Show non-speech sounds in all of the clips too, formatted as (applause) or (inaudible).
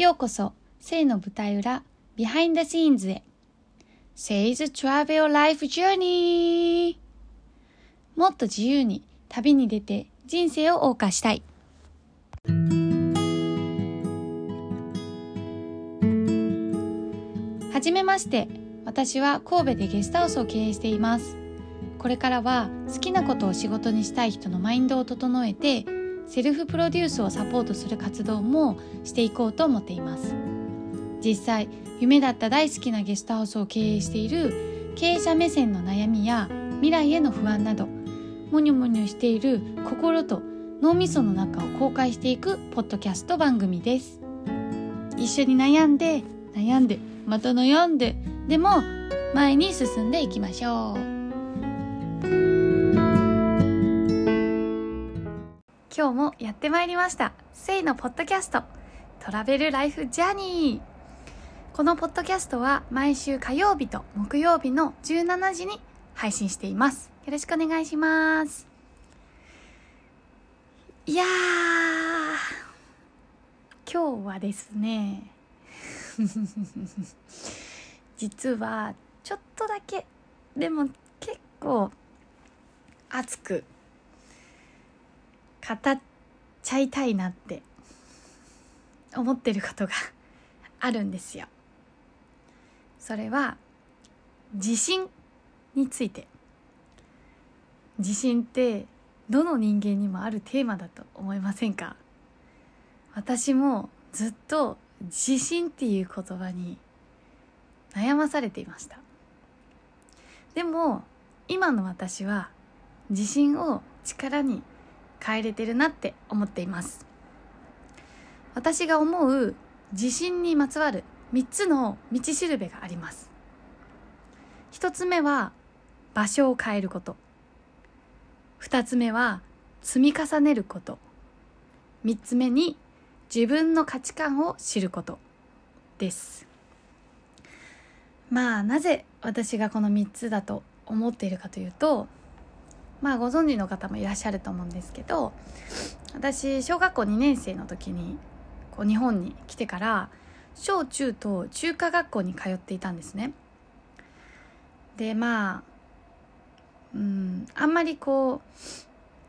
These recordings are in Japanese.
ようこそ、性の舞台裏、 Behind Scenes へ。Say's Travel Life Journey! もっと自由に旅に出て人生を謳歌したい。はじめまして。私は神戸でゲストハウスを経営しています。これからは好きなことを仕事にしたい人のマインドを整えて、セルフプロデュースをサポートする活動もしていこうと思っています。実際、夢だった大好きなゲストハウスを経営している経営者目線の悩みや未来への不安など、もにょもにょしている心と脳みその中を公開していくポッドキャスト番組です。一緒に悩んで、悩んで、また悩んで、でも前に進んでいきましょう。今日もやってまいりました。セイのポッドキャスト、トラベルライフジャーニー。このポッドキャストは毎週火曜日と木曜日の17時に配信しています。よろしくお願いします。いやー、今日はですね、(laughs) 実はちょっとだけ、でも結構熱く語っちゃいたいなって思ってることが (laughs) あるんですよ。それは自信について。自信ってどの人間にもあるテーマだと思いませんか？私もずっと自信っていう言葉に悩まされていました。でも今の私は自信を力に変えれてるなって思っています。私が思う自信にまつわる3つの道しるべがあります。1つ目は場所を変えること。2つ目は積み重ねること。3つ目に自分の価値観を知ること。です。まあなぜ私がこの3つだと思っているかというとまあご存知の方もいらっしゃると思うんですけど私小学校2年生の時にこう日本に来てから小中と中華学校に通っていたんですね。でまあうんあんまりこ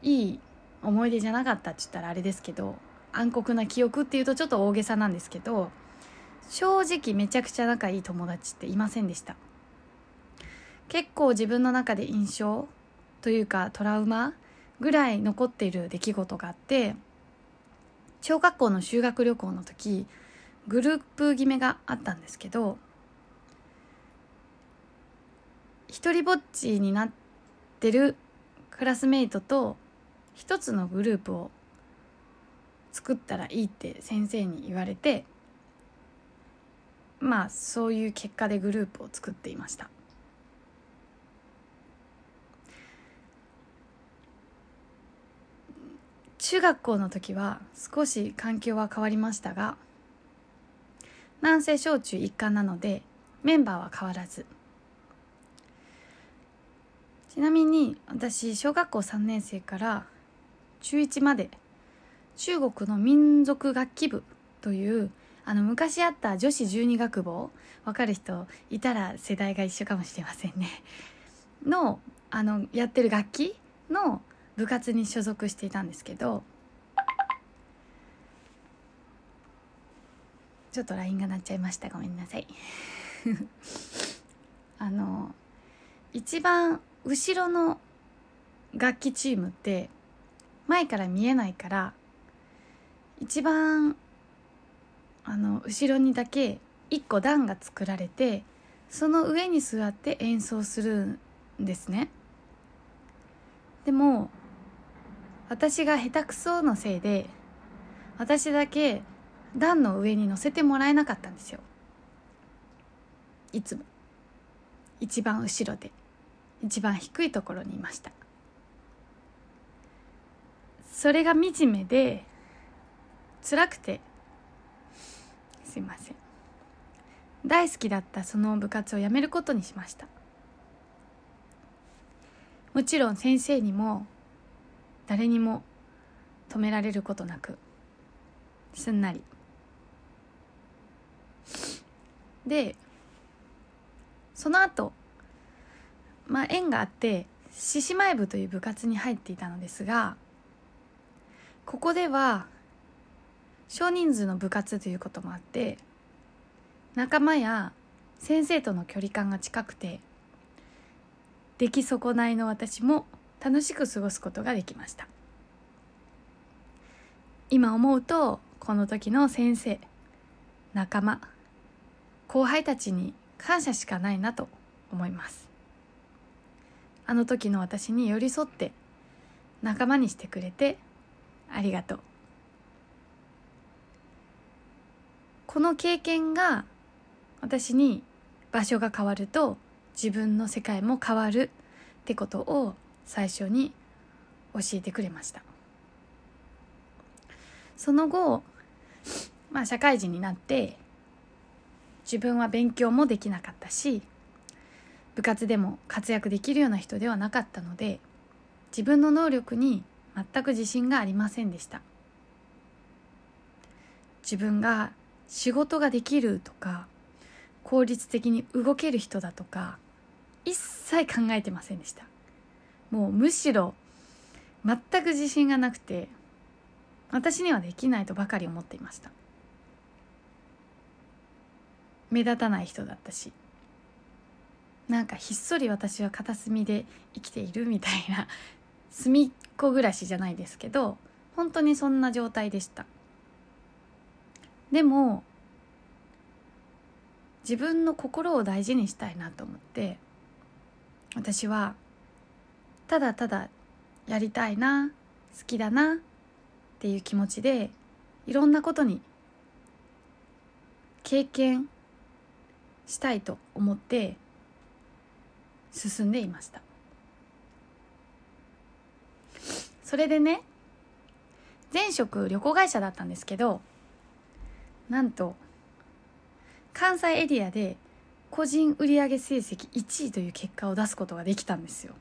ういい思い出じゃなかったって言ったらあれですけど暗黒な記憶っていうとちょっと大げさなんですけど正直めちゃくちゃ仲いい友達っていませんでした結構自分の中で印象というかトラウマぐらい残っている出来事があって小学校の修学旅行の時グループ決めがあったんですけど一人ぼっちになってるクラスメイトと一つのグループを作ったらいいって先生に言われてまあそういう結果でグループを作っていました。中学校の時は少し環境は変わりましたが南西小中一貫なのでメンバーは変わらず。ちなみに私小学校3年生から中1まで中国の民族楽器部というあの昔あった女子十二学坊わかる人いたら世代が一緒かもしれませんね。のあのやってる楽器の部活に所属していたんですけどちょっと LINE が鳴っちゃいました。ごめんなさい。(laughs) あの一番後ろの楽器チームって前から見えないから一番あの後ろにだけ一個段が作られてその上に座って演奏するんですね。でも私が下手くそのせいで私だけ段の上に乗せてもらえなかったんですよ。いつも。一番後ろで。一番低いところにいました。それが惨めで辛くて。すいません。大好きだったその部活を辞めることにしました。もちろん先生にも誰にも止められることなくすんなり。でその後まあ縁があって獅子舞部という部活に入っていたのですがここでは少人数の部活ということもあって仲間や先生との距離感が近くて出来損ないの私も楽しく過ごすことができました。今思うとこの時の先生仲間後輩たちに感謝しかないなと思います。あの時の私に寄り添って仲間にしてくれてありがとう。この経験が私に場所が変わると自分の世界も変わるってことを最初に教えてくれました。その後まあ社会人になって自分は勉強もできなかったし部活でも活躍できるような人ではなかったので自分の能力に全く自信がありませんでした。自分が仕事ができるとか効率的に動ける人だとか一切考えてませんでした。もうむしろ全く自信がなくて私にはできないとばかり思っていました。目立たない人だったしなんかひっそり私は片隅で生きているみたいな隅っこ暮らしじゃないですけど本当にそんな状態でした。でも自分の心を大事にしたいなと思って私はただただやりたいな好きだなっていう気持ちでいろんなことに経験したいと思って進んでいました。それでね前職旅行会社だったんですけどなんと関西エリアで個人売上成績1位という結果を出すことができたんですよ。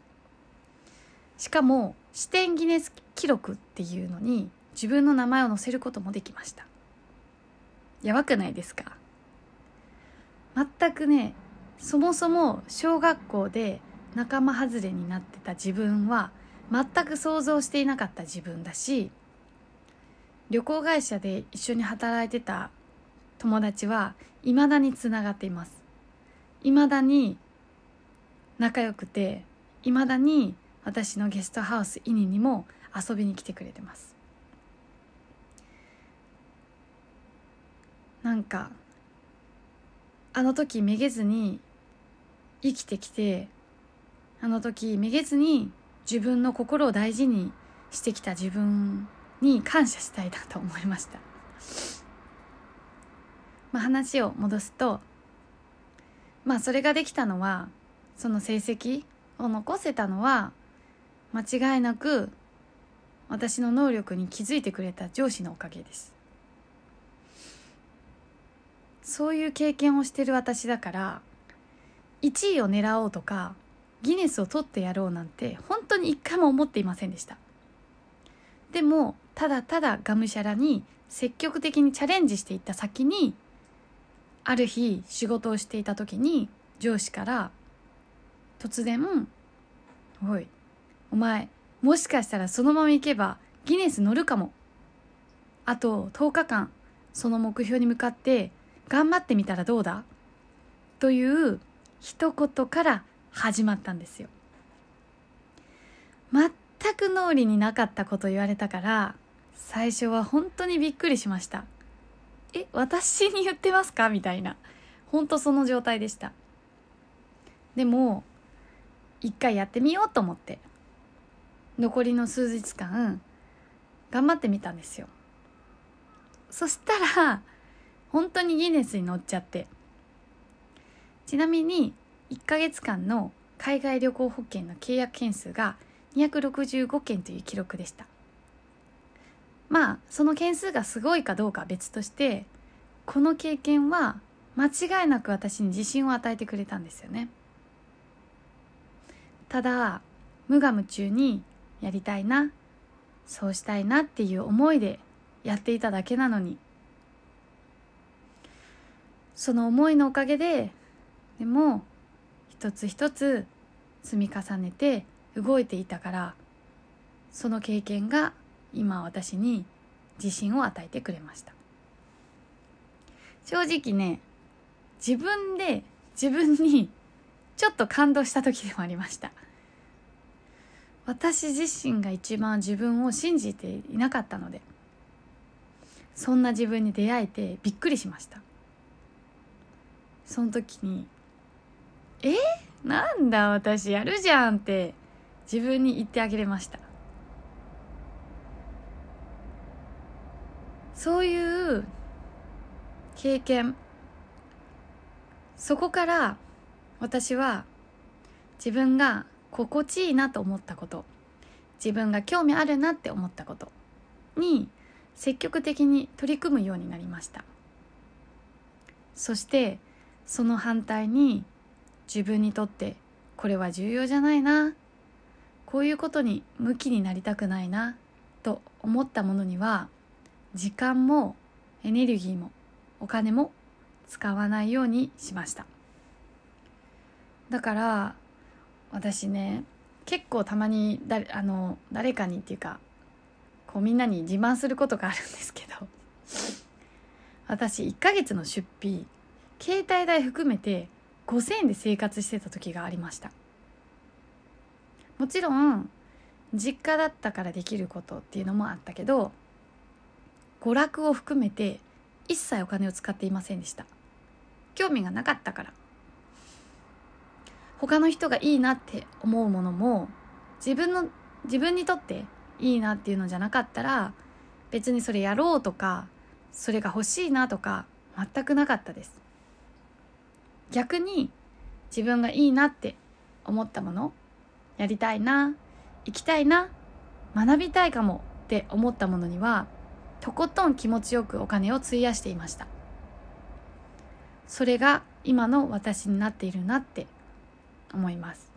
しかも視点ギネス記録っていうのに自分の名前を載せることもできました。やばくないですか？全くねそもそも小学校で仲間外れになってた自分は全く想像していなかった自分だし旅行会社で一緒に働いてた友達はいまだにつながっています。いまだに仲良くていまだに私のゲストハウスイニにも遊びに来てくれてます。なんかあの時めげずに生きてきてあの時めげずに自分の心を大事にしてきた自分に感謝したいなと思いました、(laughs) まあ、話を戻すとまあそれができたのはその成績を残せたのは間違いなく私の能力に気づいてくれた上司のおかげです。そういう経験をしてる私だから1位を狙おうとかギネスを取ってやろうなんて本当に一回も思っていませんでした。でもただただがむしゃらに積極的にチャレンジしていった先にある日仕事をしていた時に上司から突然「おいお前もしかしたらそのまま行けばギネス乗るかも」あと10日間その目標に向かって頑張ってみたらどうだ？という一言から始まったんですよ。全く脳裏になかったこと言われたから最初は本当にびっくりしました。え私に言ってますか？みたいな。本当その状態でした。でも一回やってみようと思って。残りの数日間頑張ってみたんですよ。そしたら本当にギネスに乗っちゃって。ちなみに1ヶ月間の海外旅行保険の契約件数が265件という記録でした。まあその件数がすごいかどうかは別としてこの経験は間違いなく私に自信を与えてくれたんですよね。ただ無我夢中にやりたいなそうしたいなっていう思いでやっていただけなのに。その思いのおかげででも一つ一つ積み重ねて動いていたからその経験が今私に自信を与えてくれました。正直ね自分で自分にちょっと感動した時でもありました。私自身が一番自分を信じていなかったのでそんな自分に出会えてびっくりしました。その時に「え？なんだ私やるじゃん」って自分に言ってあげれました。そういう経験そこから私は自分が心地いいなと思ったこと。自分が興味あるなって思ったこと。に積極的に取り組むようになりました。そしてその反対に自分にとってこれは重要じゃないな。こういうことに向きになりたくないな。と思ったものには時間もエネルギーもお金も使わないようにしました。だから私ね結構たまにだあの誰かにっていうかこうみんなに自慢することがあるんですけど私1ヶ月の出費携帯代含めて5,000円で生活してた時がありました。もちろん実家だったからできることっていうのもあったけど娯楽を含めて一切お金を使っていませんでした。興味がなかったから。他の人がいいなって思うものも自分の自分にとっていいなっていうのじゃなかったら別にそれやろうとかそれが欲しいなとか全くなかったです。逆に自分がいいなって思ったものやりたいな行きたいな学びたいかもって思ったものにはとことん気持ちよくお金を費やしていました。それが今の私になっているなって思います。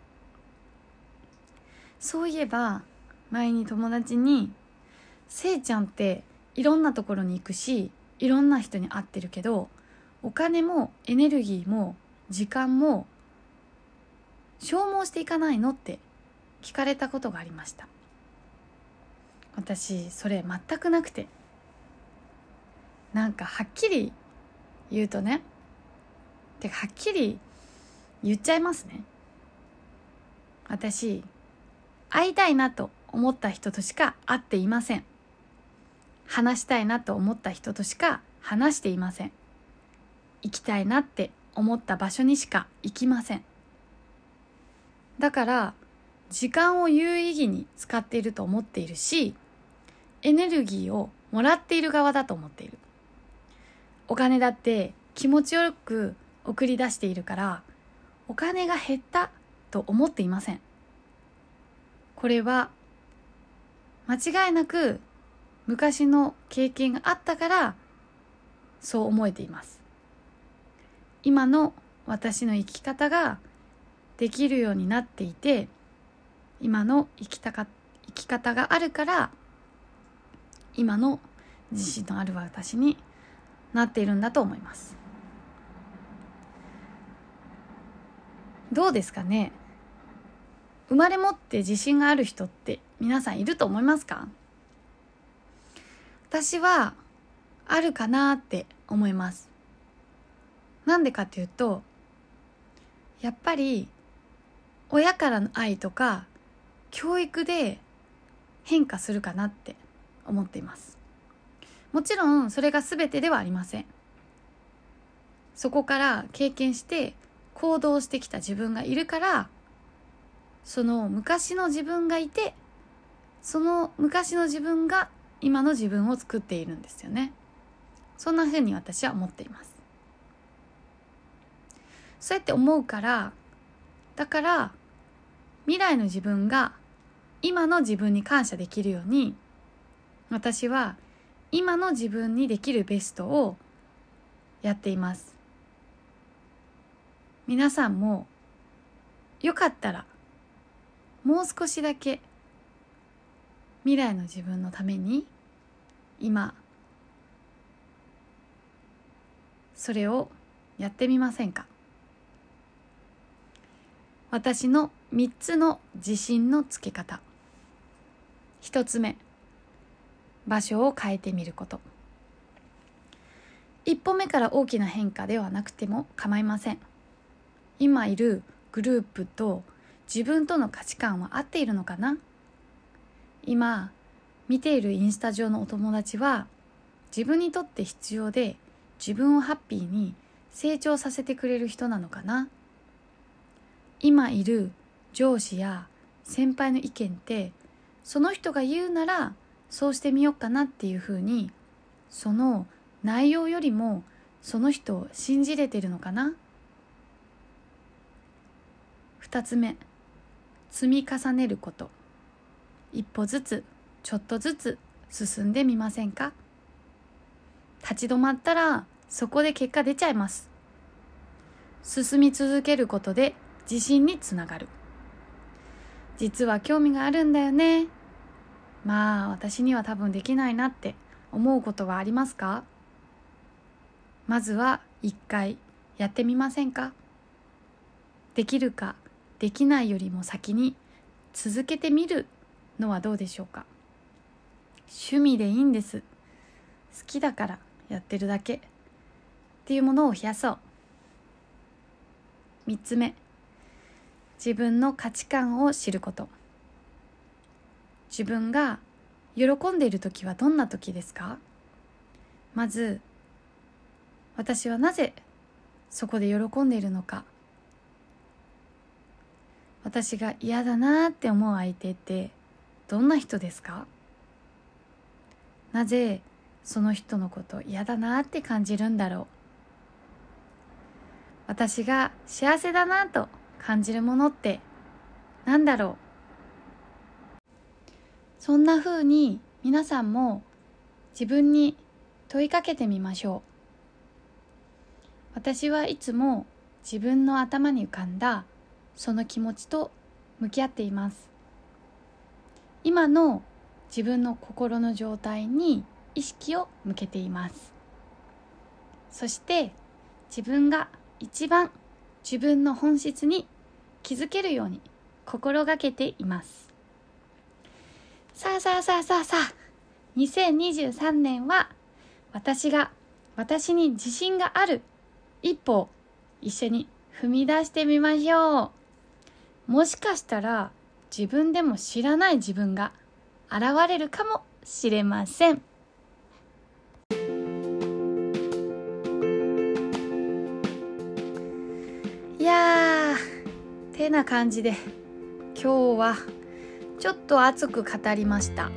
そういえば前に友達に「せいちゃんっていろんなところに行くしいろんな人に会ってるけどお金もエネルギーも時間も消耗していかないの?」って聞かれたことがありました。私それ全くなくて。なんかはっきり言うとねてかはっきり言っちゃいますね。私会いたいなと思った人としか会っていません。話したいなと思った人としか話していません。行きたいなって思った場所にしか行きません。だから時間を有意義に使っていると思っているしエネルギーをもらっている側だと思っている。お金だって気持ちよく送り出しているからお金が減ったと思っていません。これは間違いなく昔の経験があったからそう思えています。今の私の生き方ができるようになっていて今の生きたか生き方があるから今の自信のある私になっているんだと思います。どうですかね？生まれ持って自信がある人って皆さんいると思いますか？私はあるかなって思います。なんでかっていうとやっぱり親からの愛とか教育で変化するかなって思っています。もちろんそれが全てではありません。そこから経験して行動してきた自分がいるからその昔の自分がいてその昔の自分が今の自分を作っているんですよね。そんなふうに私は思っています。そうやって思うからだから未来の自分が今の自分に感謝できるように私は今の自分にできるベストをやっています。皆さんもよかったらもう少しだけ未来の自分のために今それをやってみませんか？私の3つの自信のつけ方。1つ目場所を変えてみること。一歩目から大きな変化ではなくても構いません。今いるグループと自分との価値観は合っているのかな？今見ているインスタ上のお友達は自分にとって必要で自分をハッピーに成長させてくれる人なのかな？今いる上司や先輩の意見ってその人が言うならそうしてみようかなっていうふうにその内容よりもその人を信じれてるのかな？2つ目。積み重ねること。一歩ずつちょっとずつ進んでみませんか？立ち止まったらそこで結果出ちゃいます。進み続けることで自信につながる。実は興味があるんだよね。まあ私には多分できないなって思うことはありますか？まずは一回やってみませんか？できるかできないよりも先に続けてみるのはどうでしょうか？趣味でいいんです。好きだからやってるだけ。っていうものを増やそう。3つ目。自分の価値観を知ること。自分が喜んでいる時はどんな時ですか？まず私はなぜそこで喜んでいるのか。私が嫌だなって思う相手ってどんな人ですか？なぜその人のこと嫌だなって感じるんだろう？私が幸せだなと感じるものって何だろう？そんな風に皆さんも自分に問いかけてみましょう。私はいつも自分の頭に浮かんだその気持ちと向き合っています。今の自分の心の状態に意識を向けています。そして自分が一番自分の本質に気づけるように心がけています。さあさあさあさあさあ2023年は私が私に自信がある一歩を一緒に踏み出してみましょう。もしかしたら自分でも知らない自分が現れるかもしれません。いやーてな感じで今日はちょっと熱く語りました。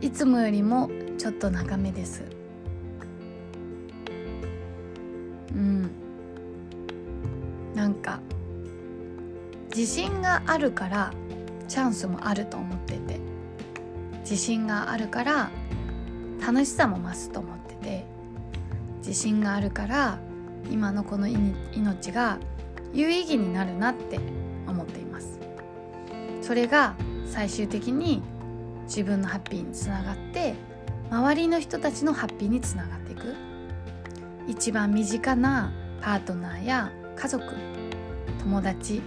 いつもよりもちょっと長めです。うん。なんか自信があるからチャンスもあると思ってて。自信があるから楽しさも増すと思ってて。自信があるから今のこの命が有意義になるなって思っています。それが最終的に自分のハッピーにつながって周りの人たちのハッピーにつながっていく。一番身近なパートナーや家族友達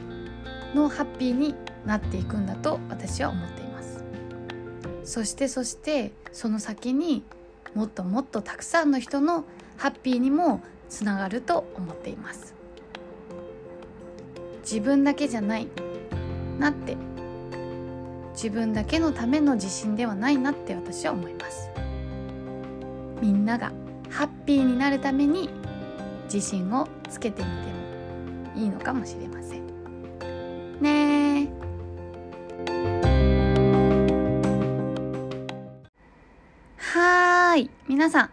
のハッピーになっていくんだと私は思っています。そしてそしてその先にもっともっとたくさんの人のハッピーにもつながると思っています。自分だけじゃない。なって。自分だけのための自信ではないなって私は思います。みんながハッピーになるために自信をつけてみてもいいのかもしれません。はい皆さん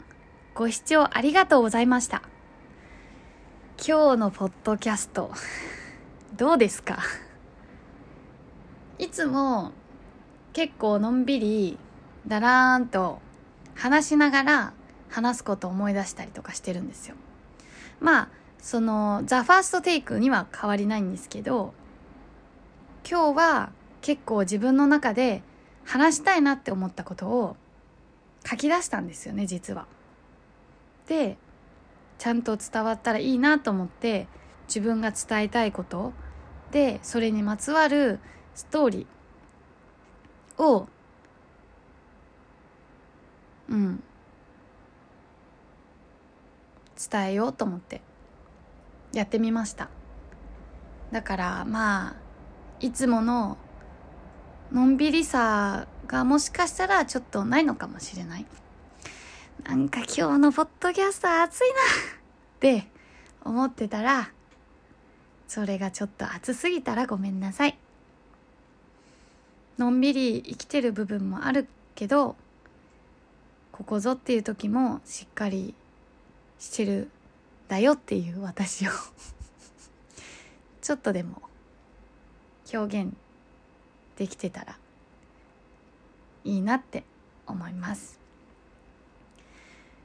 ご視聴ありがとうございました。今日のポッドキャスト (laughs) どうですか？いつも結構のんびりだらーんと話しながら話すことを思い出したりとかしてるんですよ。まあそのザ・ファーストテイクには変わりないんですけど今日は結構自分の中で話したいなって思ったことを書き出したんですよね実は。でちゃんと伝わったらいいなと思って自分が伝えたいことでそれにまつわるストーリーをうん伝えようと思ってやってみましただからまあいつもののんびりさがもしかしたらちょっとないのかもしれない。なんか今日のポッドキャスト暑いな。って思ってたらそれがちょっと暑すぎたらごめんなさい。のんびり生きてる部分もあるけどここぞっていう時もしっかりしてるだよっていう私を。(laughs) ちょっとでも表現できてたらいいなって思います。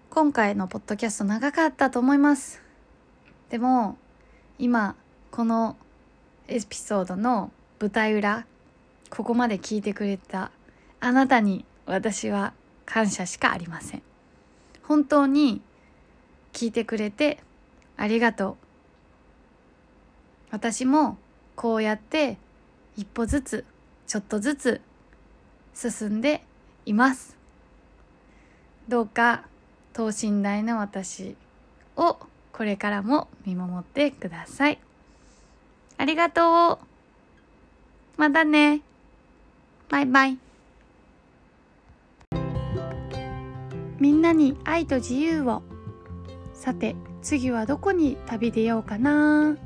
今回のポッドキャスト長かったと思います。でも今このエピソードの舞台裏ここまで聞いてくれたあなたに私は感謝しかありません。本当に聞いてくれてありがとう。私もこうやって一歩ずつちょっとずつ進んでいます。どうか等身大の私をこれからも見守ってください。ありがとう。またね。バイバイ。みんなに愛と自由を。さて次はどこに旅出ようかな。